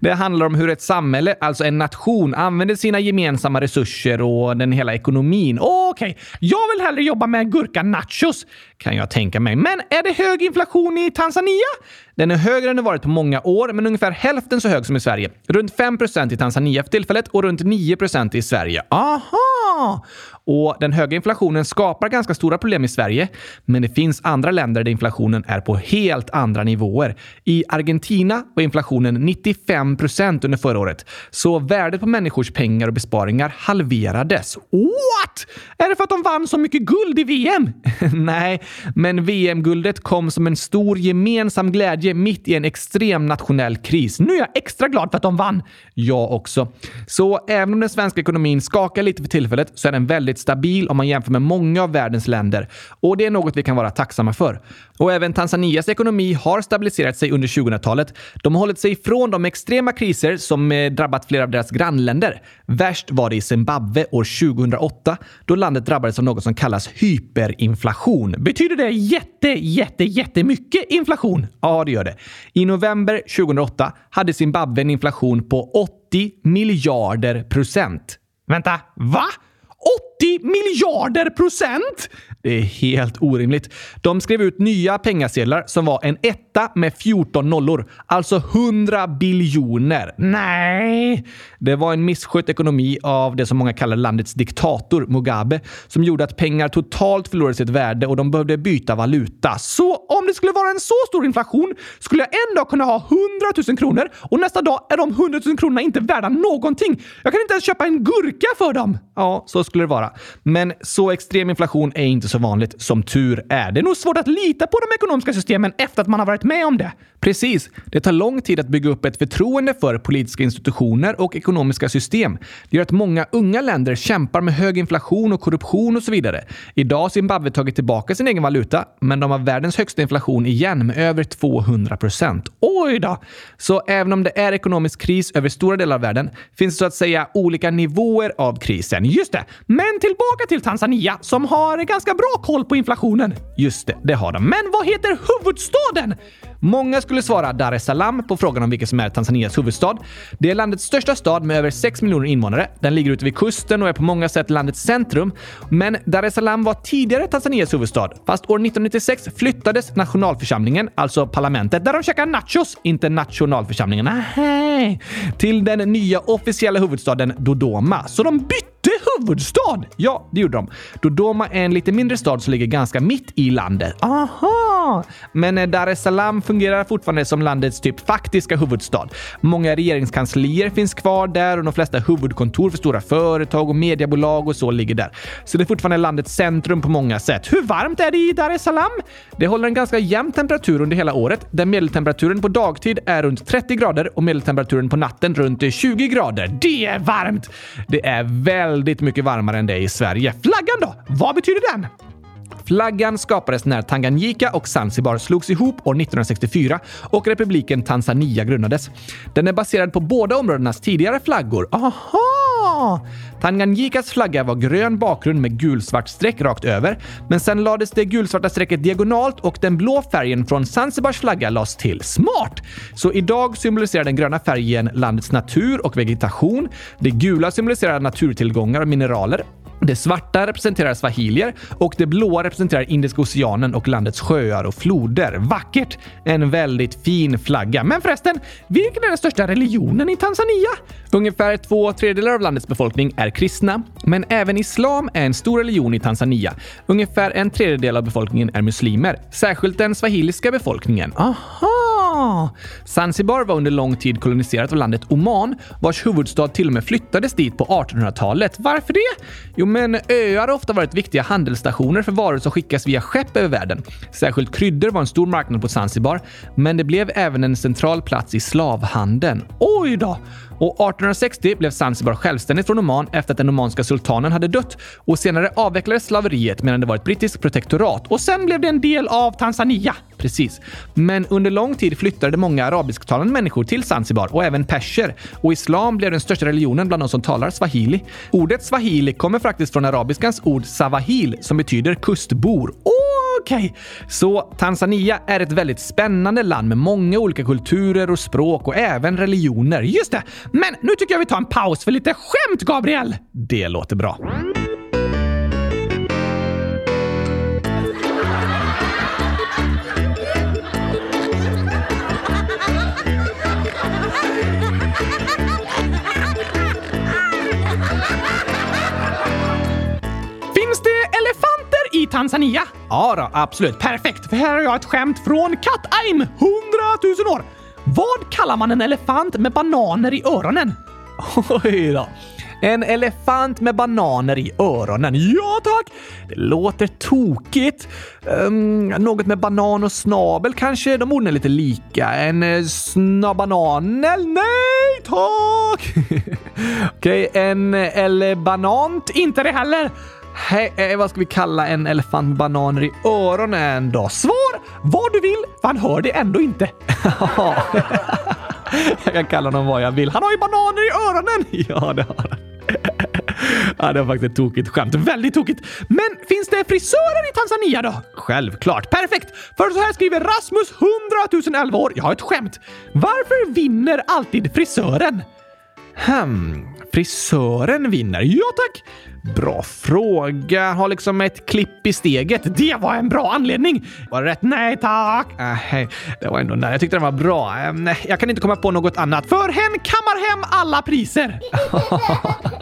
B: det handlar om hur ett samhälle, alltså en nation, använder sina gemensamma resurser och den hela ekonomin.
A: Okej, okay. jag vill hellre jobba med gurka-nachos, kan jag tänka mig. Men är det hög inflation i Tanzania?
B: Den är högre än den varit på många år, men ungefär hälften så hög som i Sverige. Runt 5% i Tanzania för tillfället och runt 9% i Sverige.
A: Aha!
B: Och den höga inflationen skapar ganska stora problem i Sverige, men det finns andra länder där inflationen är på helt andra nivåer. I Argentina var inflationen 95 procent under förra året, så värdet på människors pengar och besparingar halverades.
A: What? Är det för att de vann så mycket guld i VM?
B: Nej, men VM-guldet kom som en stor gemensam glädje mitt i en extrem nationell kris.
A: Nu är jag extra glad för att de vann.
B: Jag också. Så även om den svenska ekonomin skakar lite för tillfället så är den väldigt stabil om man jämför med många av världens länder. Och det är något vi kan vara tacksamma för. Och även Tanzanias ekonomi har stabiliserat sig under 2000-talet. De har hållit sig ifrån de extrema kriser som eh, drabbat flera av deras grannländer. Värst var det i Zimbabwe år 2008 då landet drabbades av något som kallas hyperinflation.
A: Betyder det jätte, jätte, jättemycket inflation?
B: Ja, det gör det. I november 2008 hade Zimbabwe en inflation på 80 miljarder procent.
A: Vänta, va? 80 miljarder procent!
B: Det är helt orimligt. De skrev ut nya pengasedlar som var en etta med 14 nollor. Alltså 100 biljoner.
A: Nej!
B: Det var en misskött ekonomi av det som många kallar landets diktator, Mugabe, som gjorde att pengar totalt förlorade sitt värde och de behövde byta valuta.
A: Så om det skulle vara en så stor inflation skulle jag en dag kunna ha 100 000 kronor och nästa dag är de 100 000 kronorna inte värda någonting. Jag kan inte ens köpa en gurka för dem.
B: Ja, så skulle det vara. Men så extrem inflation är inte så vanligt, som tur är.
A: Det är nog svårt att lita på de ekonomiska systemen efter att man har varit med om det.
B: Precis. Det tar lång tid att bygga upp ett förtroende för politiska institutioner och ekonomiska system. Det gör att många unga länder kämpar med hög inflation och korruption och så vidare. Idag har Zimbabwe tagit tillbaka sin egen valuta, men de har världens högsta inflation igen med över 200 procent.
A: Oj då!
B: Så även om det är ekonomisk kris över stora delar av världen finns det så att säga olika nivåer av krisen.
A: Just det. Men tillbaka till Tanzania som har ganska bra bra koll på inflationen.
B: Just det, det har de.
A: Men vad heter huvudstaden?
B: Många skulle svara Dar es Salaam på frågan om vilken som är Tanzanias huvudstad. Det är landets största stad med över 6 miljoner invånare. Den ligger ute vid kusten och är på många sätt landets centrum. Men Dar es Salaam var tidigare Tanzanias huvudstad. Fast år 1996 flyttades nationalförsamlingen, alltså parlamentet,
A: där de käkar nachos,
B: inte nationalförsamlingen, nej, till den nya officiella huvudstaden Dodoma.
A: Så de bytte huvudstad?
B: Ja, det gjorde de. Dodoma är en lite mindre stad som ligger ganska mitt i landet.
A: Aha!
B: Men eh, Dar es Salaam fungerar fortfarande som landets typ faktiska huvudstad. Många regeringskanslier finns kvar där och de flesta huvudkontor för stora företag och mediebolag och så ligger där. Så det är fortfarande landets centrum på många sätt.
A: Hur varmt är det i Dar es Salaam?
B: Det håller en ganska jämn temperatur under hela året, där medeltemperaturen på dagtid är runt 30 grader och medeltemperaturen på natten runt 20 grader.
A: Det är varmt!
B: Det är väldigt Väldigt mycket varmare än det i Sverige.
A: Flaggan då? Vad betyder den?
B: Flaggan skapades när Tanganyika och Zanzibar slogs ihop år 1964 och republiken Tanzania grundades. Den är baserad på båda områdenas tidigare flaggor.
A: Aha!
B: Tanganyikas flagga var grön bakgrund med gulsvart streck rakt över, men sen lades det gulsvarta strecket diagonalt och den blå färgen från Zanzibars flagga lades till. Smart! Så idag symboliserar den gröna färgen landets natur och vegetation. Det gula symboliserar naturtillgångar och mineraler. Det svarta representerar swahilier och det blåa representerar Indiska oceanen och landets sjöar och floder. Vackert! En väldigt fin flagga.
A: Men förresten, vilken är den största religionen i Tanzania?
B: Ungefär två tredjedelar av landets befolkning är kristna, men även islam är en stor religion i Tanzania. Ungefär en tredjedel av befolkningen är muslimer, särskilt den swahiliska befolkningen.
A: Aha!
B: Zanzibar var under lång tid koloniserat av landet Oman, vars huvudstad till och med flyttades dit på 1800-talet.
A: Varför det?
B: Jo, men öar har ofta varit viktiga handelsstationer för varor som skickas via skepp över världen. Särskilt kryddor var en stor marknad på Zanzibar, men det blev även en central plats i slavhandeln.
A: Oj då!
B: Och 1860 blev Zanzibar självständigt från Oman efter att den omanska sultanen hade dött och senare avvecklades slaveriet medan det var ett brittiskt protektorat
A: och sen blev det en del av Tanzania.
B: Precis. Men under lång tid flyttade många arabisktalande människor till Zanzibar och även perser och islam blev den största religionen bland de som talar swahili. Ordet swahili kommer faktiskt från arabiskans ord “sawahil” som betyder kustbor.
A: Okej, okay.
B: så Tanzania är ett väldigt spännande land med många olika kulturer och språk och även religioner.
A: Just det! Men nu tycker jag vi tar en paus för lite skämt, Gabriel!
B: Det låter bra.
A: Tanzania?
B: Ja då, absolut.
A: Perfekt, för här har jag ett skämt från Kat-Aim, 100 000 år. Vad kallar man en elefant med bananer i öronen?
B: Oj då. En elefant med bananer i öronen. Ja tack! Det låter tokigt. Um, något med banan och snabel kanske? De orden är lite lika. En eh, snabananel? Nej tack! Okej, okay, en eh, elebanant?
A: Inte det heller.
B: He eh, vad ska vi kalla en elefant med bananer i öronen då?
A: Svar vad du vill, för han hör det ändå inte.
B: jag kan kalla honom vad jag vill.
A: Han har ju bananer i öronen!
B: Ja, det har han. Ja, det var faktiskt ett tokigt skämt.
A: Väldigt tokigt. Men finns det frisörer i Tanzania då?
B: Självklart.
A: Perfekt! För så här skriver Rasmus 100 011 år. Jag har ett skämt. Varför vinner alltid frisören?
B: Hmm, frisören vinner? Ja tack! Bra fråga. Har liksom ett klipp i steget.
A: Det var en bra anledning!
B: Var det rätt? Nej tack!
A: Nej,
B: det var ändå nära. Jag tyckte den var bra. Nej, jag kan inte komma på något annat.
A: För hen kammar hem alla priser!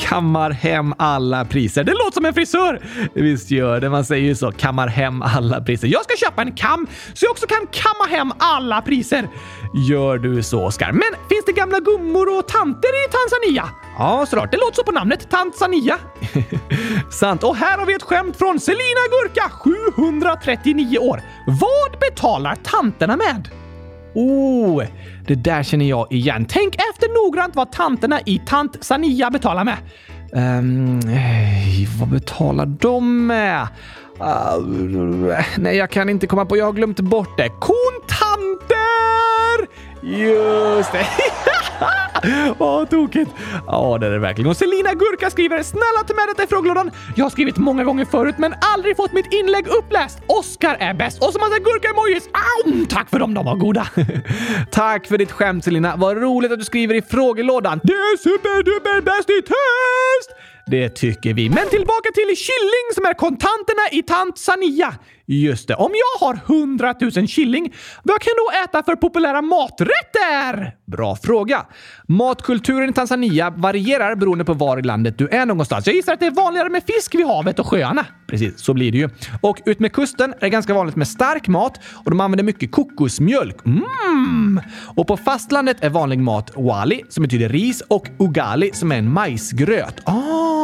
B: kammar hem alla priser.
A: Det låter som en frisör!
B: Visst gör det. Man säger ju så. Kammar hem alla priser.
A: Jag ska köpa en kam så jag också kan kamma hem alla priser.
B: Gör du så, Oskar.
A: Men finns det gamla gummor och tanter i Tanzania?
B: Ja, såklart.
A: Det låter så på namnet. Tanzania.
B: Sant.
A: Och här har vi ett skämt från Selina Gurka, 739 år. Vad betalar tanterna med?
B: Oh, det där känner jag igen.
A: Tänk efter noggrant vad tanterna i Tant Sania betalar med.
B: Um, vad betalar de med? Uh, nej, jag kan inte komma på. Jag har glömt bort det.
A: Kontanter!
B: Just det!
A: Vad tokigt!
B: Ja, det är det verkligen.
A: Och Selina Gurka skriver “Snälla ta med detta i frågelådan. Jag har skrivit många gånger förut men aldrig fått mitt inlägg uppläst. Oskar är bäst.” Och så massa gurka-emojis. Tack för dem, de var goda!
B: Tack för ditt skämt Selina. Vad roligt att du skriver i frågelådan.
A: Det är superduperbäst i test! Det tycker vi. Men tillbaka till killing som är kontanterna i Tanzania. Just det, om jag har 100 000 killing, vad kan jag då äta för populära maträtter?
B: Bra fråga. Matkulturen i Tanzania varierar beroende på var i landet du är någonstans.
A: Jag gissar att det är vanligare med fisk vid havet och sjöarna.
B: Precis, så blir det ju. Och utmed kusten är det ganska vanligt med stark mat och de använder mycket kokosmjölk. Mm! Och på fastlandet är vanlig mat wali, som betyder ris, och ugali, som är en majsgröt. Ah!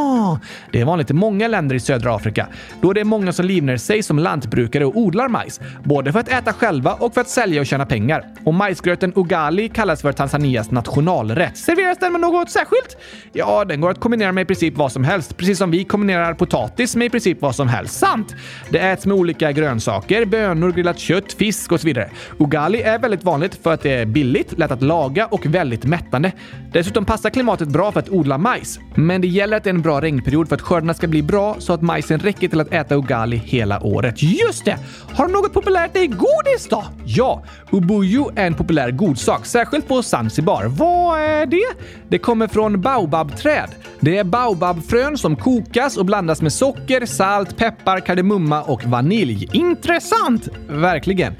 B: Det är vanligt i många länder i södra Afrika, då det är många som livnär sig som lantbrukare och odlar majs, både för att äta själva och för att sälja och tjäna pengar. Och majsgröten ugali kallas för Tanzanias nationalrätt.
A: Serveras den med något särskilt?
B: Ja, den går att kombinera med i princip vad som helst, precis som vi kombinerar potatis med i princip vad som helst.
A: Sant!
B: Det äts med olika grönsaker, bönor, grillat kött, fisk och så vidare. Ugali är väldigt vanligt för att det är billigt, lätt att laga och väldigt mättande. Dessutom passar klimatet bra för att odla majs. Men det gäller att det är en bra regnperiod för att skördarna ska bli bra så att majsen räcker till att äta ugali hela året.
A: Just det! Har de något populärt i godis då?
B: Ja, ubuyu är en populär godsak, särskilt på Zanzibar.
A: Vad är det?
B: Det kommer från baobabträd. Det är baobabfrön som kokas och blandas med socker, salt, peppar, kardemumma och vanilj.
A: Intressant!
B: Verkligen.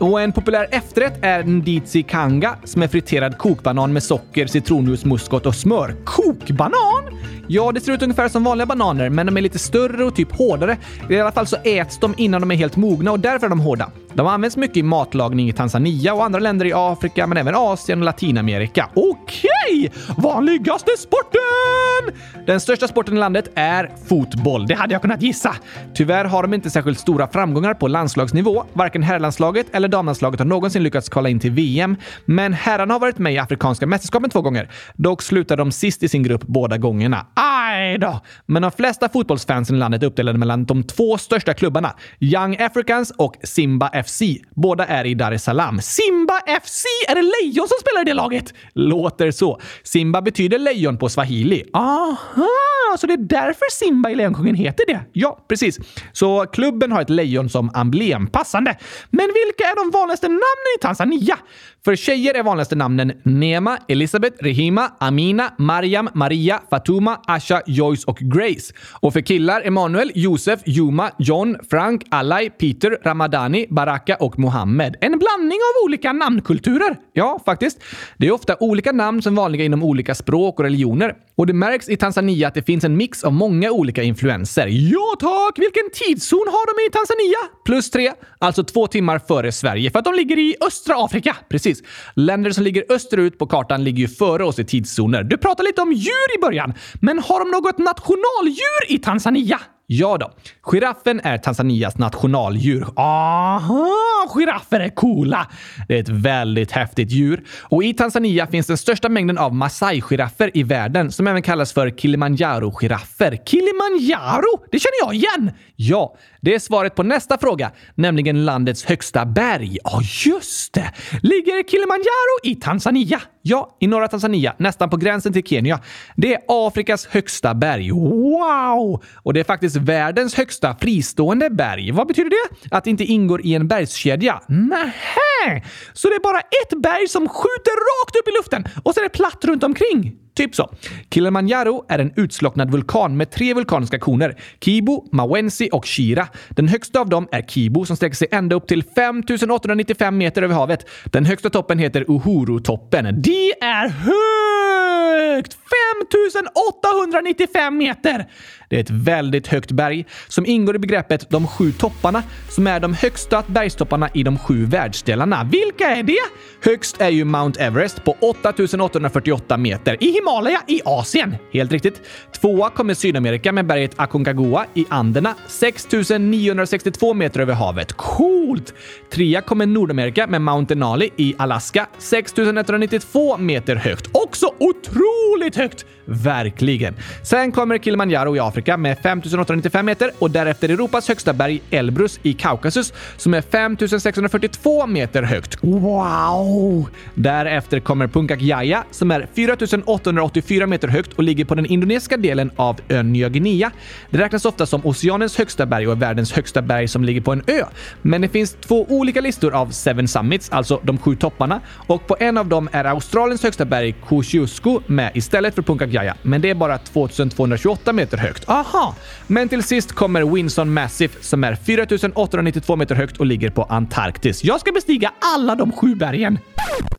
B: Och en populär efterrätt är ndizi kanga som är friterad kokbanan med socker, citronjuice, muskot och smör.
A: Kokbanan?
B: Ja, det ser ut ungefär som vanliga bananer, men de är lite större och typ hårdare. I alla fall så äts de innan de är helt mogna och därför är de hårda. De används mycket i matlagning i Tanzania och andra länder i Afrika, men även Asien och Latinamerika.
A: Okej! Vanligaste sporten?
B: Den största sporten i landet är fotboll.
A: Det hade jag kunnat gissa.
B: Tyvärr har de inte särskilt stora framgångar på landslagsnivå. Varken herrlandslaget eller damlandslaget har någonsin lyckats kvala in till VM, men herrarna har varit med i Afrikanska mästerskapen två gånger. Dock slutade de sist i sin grupp båda gångerna.
A: Aj då!
B: Men de flesta fotbollsfansen i landet är uppdelade mellan de två största klubbarna, Young Africans och Simba FC. Båda är i Dar es Salaam.
A: Simba FC? Är det lejon som spelar i det laget?
B: Låter så. Simba betyder lejon på swahili.
A: Aha, så det är därför Simba i Lejonkungen heter det?
B: Ja, precis. Så klubben har ett lejon som emblem.
A: Passande. Men vilka är de vanligaste namnen i Tanzania?
B: För tjejer är vanligaste namnen Nema, Elisabeth, Rehima, Amina, Mariam, Maria, Fatuma, Asha, Joyce och Grace. Och för killar Emanuel, Josef, Juma, John, Frank, Alai, Peter, Ramadani, Baraka och Mohammed.
A: En blandning av olika namnkulturer.
B: Ja, faktiskt. Det är ofta olika namn som är vanliga inom olika språk och religioner. Och det märks i Tanzania att det finns en mix av många olika influenser.
A: Ja tack! Vilken tidszon har de i Tanzania?
B: Plus tre, alltså två timmar före Sverige, för att de ligger i östra Afrika. Precis. Länder som ligger österut på kartan ligger ju före oss i tidszoner.
A: Du pratade lite om djur i början, men har de något nationaldjur i Tanzania?
B: Ja då. Giraffen är Tanzanias nationaldjur.
A: Aha, giraffer är coola!
B: Det är ett väldigt häftigt djur. Och i Tanzania finns den största mängden av Masai-giraffer i världen som även kallas för Kilimanjaro-giraffer.
A: Kilimanjaro? Det känner jag igen!
B: Ja, det är svaret på nästa fråga, nämligen landets högsta berg.
A: Ja, just det! Ligger Kilimanjaro i Tanzania?
B: Ja, i norra Tanzania, nästan på gränsen till Kenya. Det är Afrikas högsta berg.
A: Wow!
B: Och det är faktiskt världens högsta fristående berg. Vad betyder det? Att det inte ingår i en bergskedja.
A: Nähä! Så det är bara ett berg som skjuter rakt upp i luften och så är det platt runt omkring?
B: Typ så. Kilimanjaro är en utslocknad vulkan med tre vulkaniska koner. Kibo, Mawenzi och Shira. Den högsta av dem är Kibo som sträcker sig ända upp till 5895 meter över havet. Den högsta toppen heter Uhuru-toppen.
A: Det är högt! 5895 meter!
B: Det är ett väldigt högt berg som ingår i begreppet de sju topparna som är de högsta bergstopparna i de sju världsdelarna.
A: Vilka är det?
B: Högst är ju Mount Everest på 8848 meter
A: i Himalaya i Asien.
B: Helt riktigt. Tvåa kommer Sydamerika med berget Aconcagua i Anderna 6962 meter över havet.
A: Coolt!
B: Trea kommer Nordamerika med Mount Denali i Alaska 6192 meter högt.
A: Också otroligt högt!
B: Verkligen. Sen kommer Kilimanjaro i Afrika med 5895 meter och därefter Europas högsta berg Elbrus i Kaukasus som är 5642 meter högt.
A: Wow!
B: Därefter kommer Puncak Jaya som är 4884 meter högt och ligger på den indonesiska delen av ön Nya Guinea. Det räknas ofta som oceanens högsta berg och är världens högsta berg som ligger på en ö. Men det finns två olika listor av Seven Summits, alltså de sju topparna, och på en av dem är Australiens högsta berg Kosciuszko med istället för Puncak Aconcagua, men det är bara 2228 meter högt. Aha! Men till sist kommer Winson Massif som är 4892 meter högt och ligger på Antarktis.
A: Jag ska bestiga alla de sju bergen.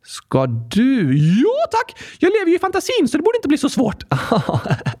B: Ska du?
A: Ja, tack! Jag lever ju i fantasin så det borde inte bli så svårt.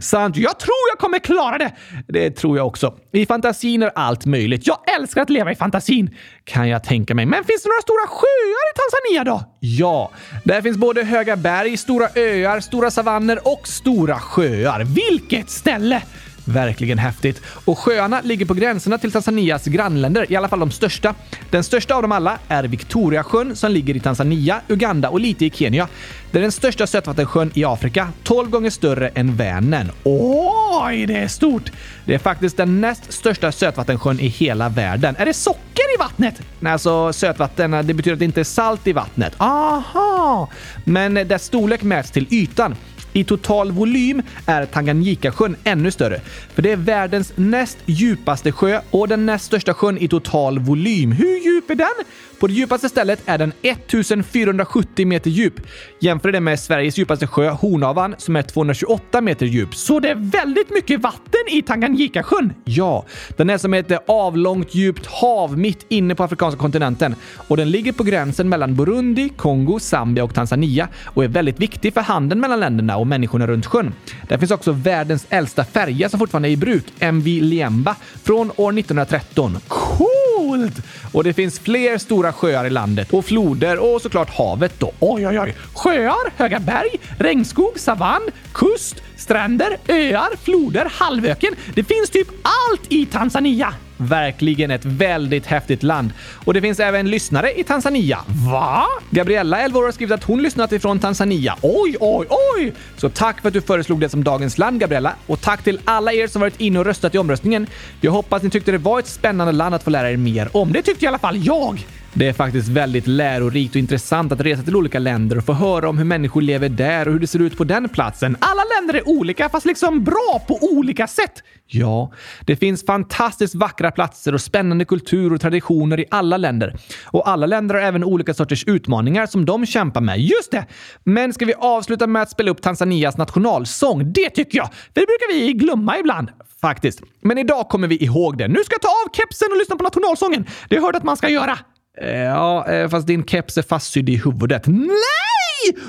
B: Sant. Jag tror jag kommer klara det. Det tror jag också. I fantasin är allt möjligt.
A: Jag älskar att leva i fantasin,
B: kan jag tänka mig.
A: Men finns det några stora sjöar i Tanzania då?
B: Ja, där finns både höga berg, stora öar, stora savanner och stora sjöar.
A: Vilket ställe!
B: Verkligen häftigt. Och sjöarna ligger på gränserna till Tanzanias grannländer, i alla fall de största. Den största av dem alla är Victoriasjön som ligger i Tanzania, Uganda och lite i Kenya. Det är den största sötvattensjön i Afrika, 12 gånger större än Vänern.
A: Oj, det är stort!
B: Det är faktiskt den näst största sötvattensjön i hela världen.
A: Är det socker i vattnet?
B: Nej, alltså sötvatten, det betyder att det inte är salt i vattnet.
A: Aha!
B: Men dess storlek mäts till ytan. I total volym är Tanganyikasjön ännu större, för det är världens näst djupaste sjö och den näst största sjön i total volym.
A: Hur djup är den?
B: På det djupaste stället är den 1470 meter djup. Jämför det med Sveriges djupaste sjö, Hornavan, som är 228 meter djup.
A: Så det är väldigt mycket vatten i Tanganyikasjön?
B: Ja, den är som ett avlångt djupt hav mitt inne på afrikanska kontinenten och den ligger på gränsen mellan Burundi, Kongo, Zambia och Tanzania och är väldigt viktig för handeln mellan länderna och människorna runt sjön. Där finns också världens äldsta färja som fortfarande är i bruk, MV Liemba, från år 1913.
A: Coolt!
B: Och det finns fler stora sjöar i landet och floder och såklart havet då.
A: Oj, oj, oj! Sjöar, höga berg, regnskog, savann, kust, stränder, öar, floder, halvöken. Det finns typ allt i Tanzania!
B: Verkligen ett väldigt häftigt land. Och det finns även lyssnare i Tanzania.
A: Va?
B: Gabriella, 11 år, har skrivit att hon lyssnat ifrån Tanzania.
A: Oj, oj, oj!
B: Så tack för att du föreslog det som dagens land, Gabriella. Och tack till alla er som varit inne och röstat i omröstningen. Jag hoppas ni tyckte det var ett spännande land att få lära er mer om.
A: Det tyckte i alla fall jag!
B: Det är faktiskt väldigt lärorikt och intressant att resa till olika länder och få höra om hur människor lever där och hur det ser ut på den platsen.
A: Alla länder är olika, fast liksom bra på olika sätt.
B: Ja, det finns fantastiskt vackra platser och spännande kultur och traditioner i alla länder. Och alla länder har även olika sorters utmaningar som de kämpar med.
A: Just det!
B: Men ska vi avsluta med att spela upp Tanzanias nationalsång?
A: Det tycker jag! För det brukar vi glömma ibland.
B: Faktiskt. Men idag kommer vi ihåg det.
A: Nu ska jag ta av kepsen och lyssna på nationalsången. Det har jag hört att man ska göra.
B: Eh, ja, eh, fast din keps är fastsydd i huvudet.
A: Nej!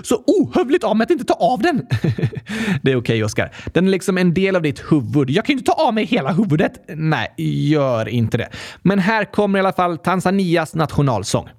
A: Så ohövligt av mig att inte ta av den.
B: det är okej, okay, Oskar. Den är liksom en del av ditt huvud.
A: Jag kan ju inte ta av mig hela huvudet.
B: Nej, gör inte det. Men här kommer i alla fall Tanzanias nationalsång.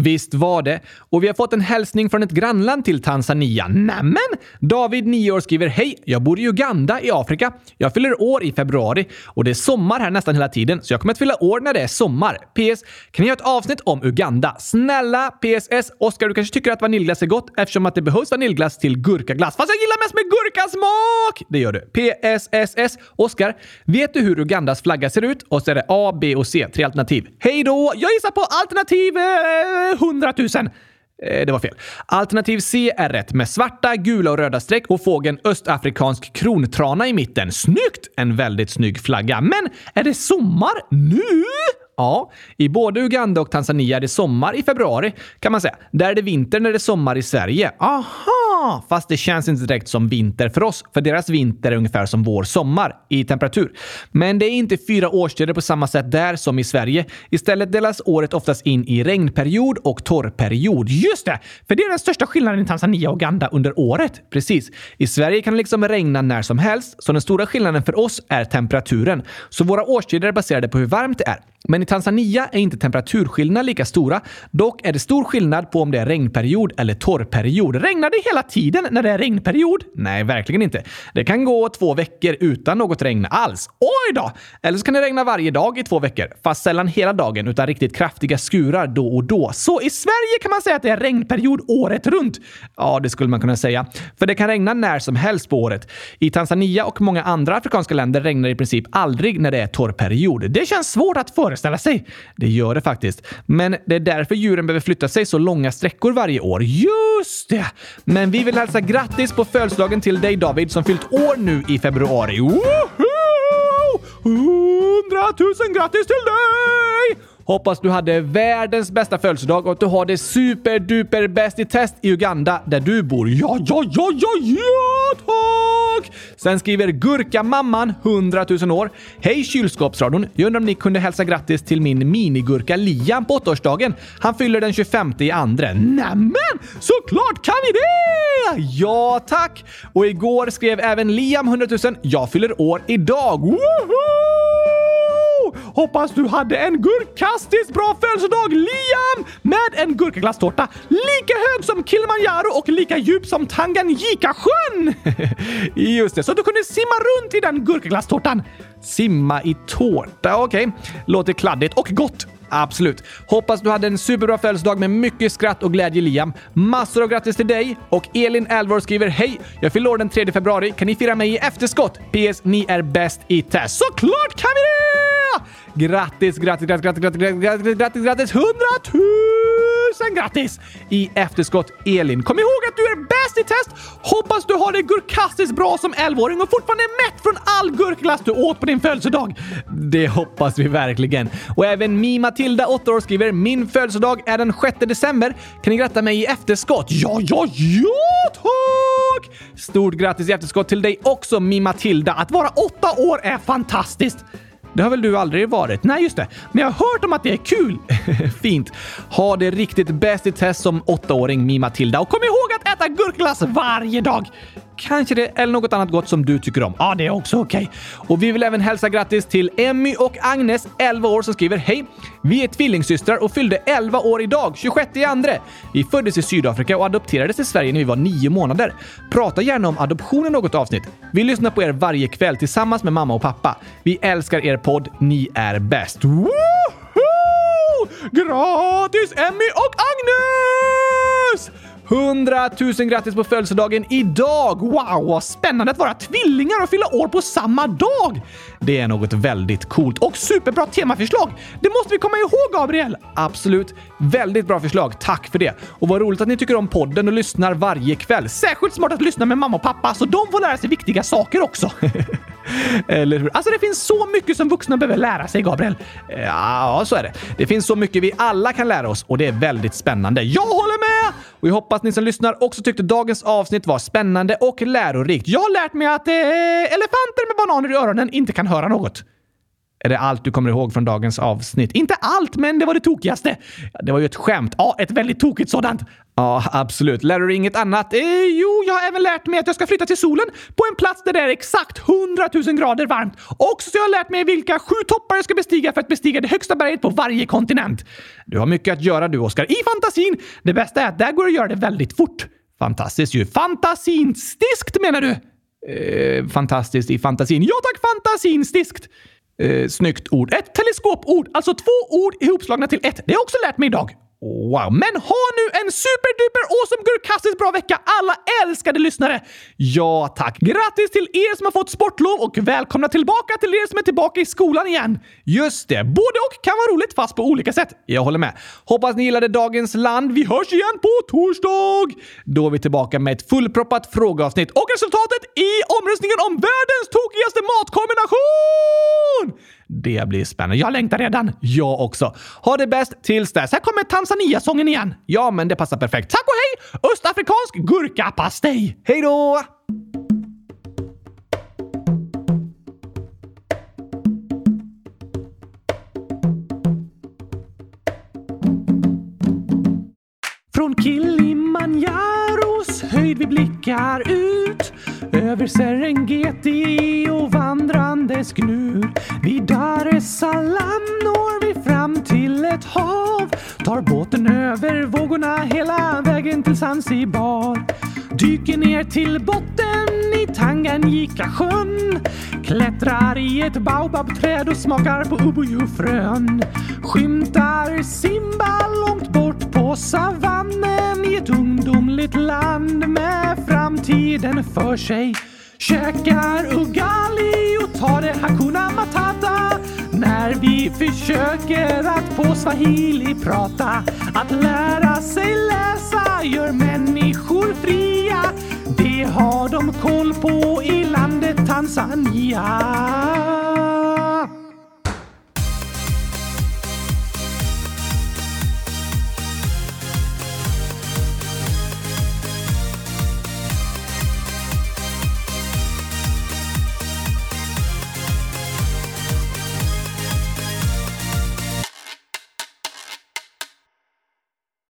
B: Visst var det. Och vi har fått en hälsning från ett grannland till Tanzania.
A: Nämen!
B: David, 9 år, skriver Hej! Jag bor i Uganda i Afrika. Jag fyller år i februari och det är sommar här nästan hela tiden, så jag kommer att fylla år när det är sommar. PS. Kan ni göra ett avsnitt om Uganda? Snälla! PSS. Oskar, du kanske tycker att vaniljglass är gott eftersom att det behövs vaniljglass till gurkaglass. Fast jag gillar mest med gurkasmak! Det gör du. PSSS. Oskar, vet du hur Ugandas flagga ser ut? Och så är det A, B och C. Tre alternativ.
A: Hej då! Jag gissar på alternativet! 100 000.
B: Eh, det var fel. Alternativ C är rätt med svarta, gula och röda streck och fågeln östafrikansk krontrana i mitten. Snyggt! En väldigt snygg flagga. Men är det sommar nu? Ja, i både Uganda och Tanzania är det sommar i februari kan man säga. Där är det vinter när det är sommar i Sverige.
A: Aha!
B: Fast det känns inte direkt som vinter för oss, för deras vinter är ungefär som vår sommar i temperatur. Men det är inte fyra årstider på samma sätt där som i Sverige. Istället delas året oftast in i regnperiod och torrperiod.
A: Just det! För det är den största skillnaden i Tanzania och Uganda under året.
B: Precis. I Sverige kan det liksom regna när som helst, så den stora skillnaden för oss är temperaturen. Så våra årstider är baserade på hur varmt det är. Men i Tanzania är inte temperaturskillnaderna lika stora. Dock är det stor skillnad på om det är regnperiod eller torrperiod.
A: Regnar det hela tiden när det är regnperiod?
B: Nej, verkligen inte. Det kan gå två veckor utan något regn alls. Oj då! Eller så kan det regna varje dag i två veckor, fast sällan hela dagen utan riktigt kraftiga skurar då och då.
A: Så i Sverige kan man säga att det är regnperiod året runt?
B: Ja, det skulle man kunna säga. För det kan regna när som helst på året. I Tanzania och många andra afrikanska länder regnar det i princip aldrig när det är torrperiod.
A: Det känns svårt att föreställa sig.
B: Det gör det faktiskt. Men det är därför djuren behöver flytta sig så långa sträckor varje år.
A: Just det!
B: Men vi vill hälsa grattis på födelsedagen till dig David som fyllt år nu i februari.
A: Woho! Hundratusen grattis till dig!
B: Hoppas du hade världens bästa födelsedag och att du har det superduper bäst i test i Uganda där du bor.
A: Ja, ja, ja, ja, ja, tack!
B: Sen skriver Gurkamamman, 100 000 år. Hej kylskåpsradion! Jag undrar om ni kunde hälsa grattis till min minigurka Liam på åttaårsdagen. Han fyller den 25 i andre.
A: Nämen! Såklart kan vi det!
B: Ja, tack! Och igår skrev även Liam 100 000. Jag fyller år idag.
A: Woho! Hoppas du hade en gurkastiskt bra födelsedag, Liam! Med en gurkaglasstårta lika hög som Kilimanjaro och lika djup som Tanganyika-sjön!
B: Just det,
A: så att du kunde simma runt i den gurkaglasstårtan.
B: Simma i tårta, okej. Okay. Låter kladdigt och gott. Absolut. Hoppas du hade en superbra födelsedag med mycket skratt och glädje Liam. Massor av grattis till dig! Och Elin Elvor skriver Hej! Jag fyller år den 3 februari. Kan ni fira mig i efterskott? PS. Ni är bäst i test.
A: Såklart kan vi det!
B: Grattis, grattis, grattis, grattis, grattis, grattis, grattis, grattis, hundratusen grattis i efterskott Elin.
A: Kom ihåg att du är bäst i test! Hoppas du har det gurkastiskt bra som 11-åring och fortfarande är mätt från all gurkglass du åt på din födelsedag.
B: Det hoppas vi verkligen. Och även Mi Matilda, 8 år, skriver Min födelsedag är den 6 december. Kan ni gratta mig i efterskott?
A: Ja, ja, ja tack!
B: Stort grattis i efterskott till dig också Mi Matilda.
A: Att vara åtta år är fantastiskt.
B: Det har väl du aldrig varit?
A: Nej, just det. Men jag har hört om att det är kul.
B: Fint. Ha det riktigt bäst i test som åttaåring, Mi Matilda.
A: Och kom ihåg att äta gurkglass varje dag.
B: Kanske det, eller något annat gott som du tycker om.
A: Ja, det är också okej.
B: Okay. Och vi vill även hälsa grattis till Emmy och Agnes, 11 år, som skriver Hej! Vi är tvillingsystrar och fyllde 11 år idag, 26 i andra. Vi föddes i Sydafrika och adopterades till Sverige när vi var 9 månader. Prata gärna om adoption i något avsnitt. Vi lyssnar på er varje kväll tillsammans med mamma och pappa. Vi älskar er podd. Ni är bäst.
A: Woho! Gratis Emmy och Agnes!
B: 100 000 grattis på födelsedagen idag!
A: Wow, vad spännande att vara tvillingar och fylla år på samma dag!
B: Det är något väldigt coolt
A: och superbra temaförslag. Det måste vi komma ihåg, Gabriel!
B: Absolut. Väldigt bra förslag. Tack för det. Och vad roligt att ni tycker om podden och lyssnar varje kväll.
A: Särskilt smart att lyssna med mamma och pappa så de får lära sig viktiga saker också.
B: Eller hur?
A: Alltså, det finns så mycket som vuxna behöver lära sig, Gabriel.
B: Eh, ja, så är det. Det finns så mycket vi alla kan lära oss och det är väldigt spännande.
A: Jag håller med!
B: Och jag hoppas ni som lyssnar också tyckte dagens avsnitt var spännande och lärorikt.
A: Jag har lärt mig att eh, elefanter med bananer i öronen inte kan höra något.
B: Är det allt du kommer ihåg från dagens avsnitt?
A: Inte allt, men det var det tokigaste.
B: Det var ju ett skämt.
A: Ja, ett väldigt tokigt sådant.
B: Ja, absolut. Lär du dig inget annat?
A: Eh, jo, jag har även lärt mig att jag ska flytta till solen på en plats där det är exakt 100 000 grader varmt. Och så har jag lärt mig vilka sju toppar jag ska bestiga för att bestiga det högsta berget på varje kontinent.
B: Du har mycket att göra du, Oskar.
A: I fantasin! Det bästa är att där går det att göra det väldigt fort.
B: Fantastiskt ju.
A: Fantasinstiskt menar du?
B: Eh, fantastiskt i fantasin.
A: Ja tack, fantasinstiskt!
B: Eh, snyggt ord.
A: Ett teleskopord, alltså två ord ihopslagna till ett. Det har jag också lärt mig idag.
B: Wow, men ha nu en superduper awesome gurkastiskt bra vecka alla älskade lyssnare!
A: Ja, tack. Grattis till er som har fått sportlov och välkomna tillbaka till er som är tillbaka i skolan igen.
B: Just det, både och kan vara roligt fast på olika sätt.
A: Jag håller med. Hoppas ni gillade dagens land. Vi hörs igen på torsdag!
B: Då är vi tillbaka med ett fullproppat frågeavsnitt
A: och resultatet i omröstningen om världens tokigaste matkombination! Det blir spännande. Jag längtar redan.
B: Jag också. Ha det bäst tills dess.
A: Här kommer Tanzania-sången igen.
B: Ja, men det passar perfekt.
A: Tack och hej! Östafrikansk gurkapastej!
B: Hej då!
A: Från Kilimanjaros höjd vi blickar ut över Serengeti och vandrandes gnur. Vid Dar es Salaam når vi fram till ett hav tar båten över vågorna hela vägen till Zanzibar. Dyker ner till botten i Tanganyika-sjön Klättrar i ett baobabträd och smakar på ubuyufrön Skymtar Simba långt bort på savannen ett ungdomligt land med framtiden för sig Käkar ugali och tar det hakuna matata när vi försöker att på swahili prata. Att lära sig läsa gör människor fria. Det har de koll på i landet Tanzania.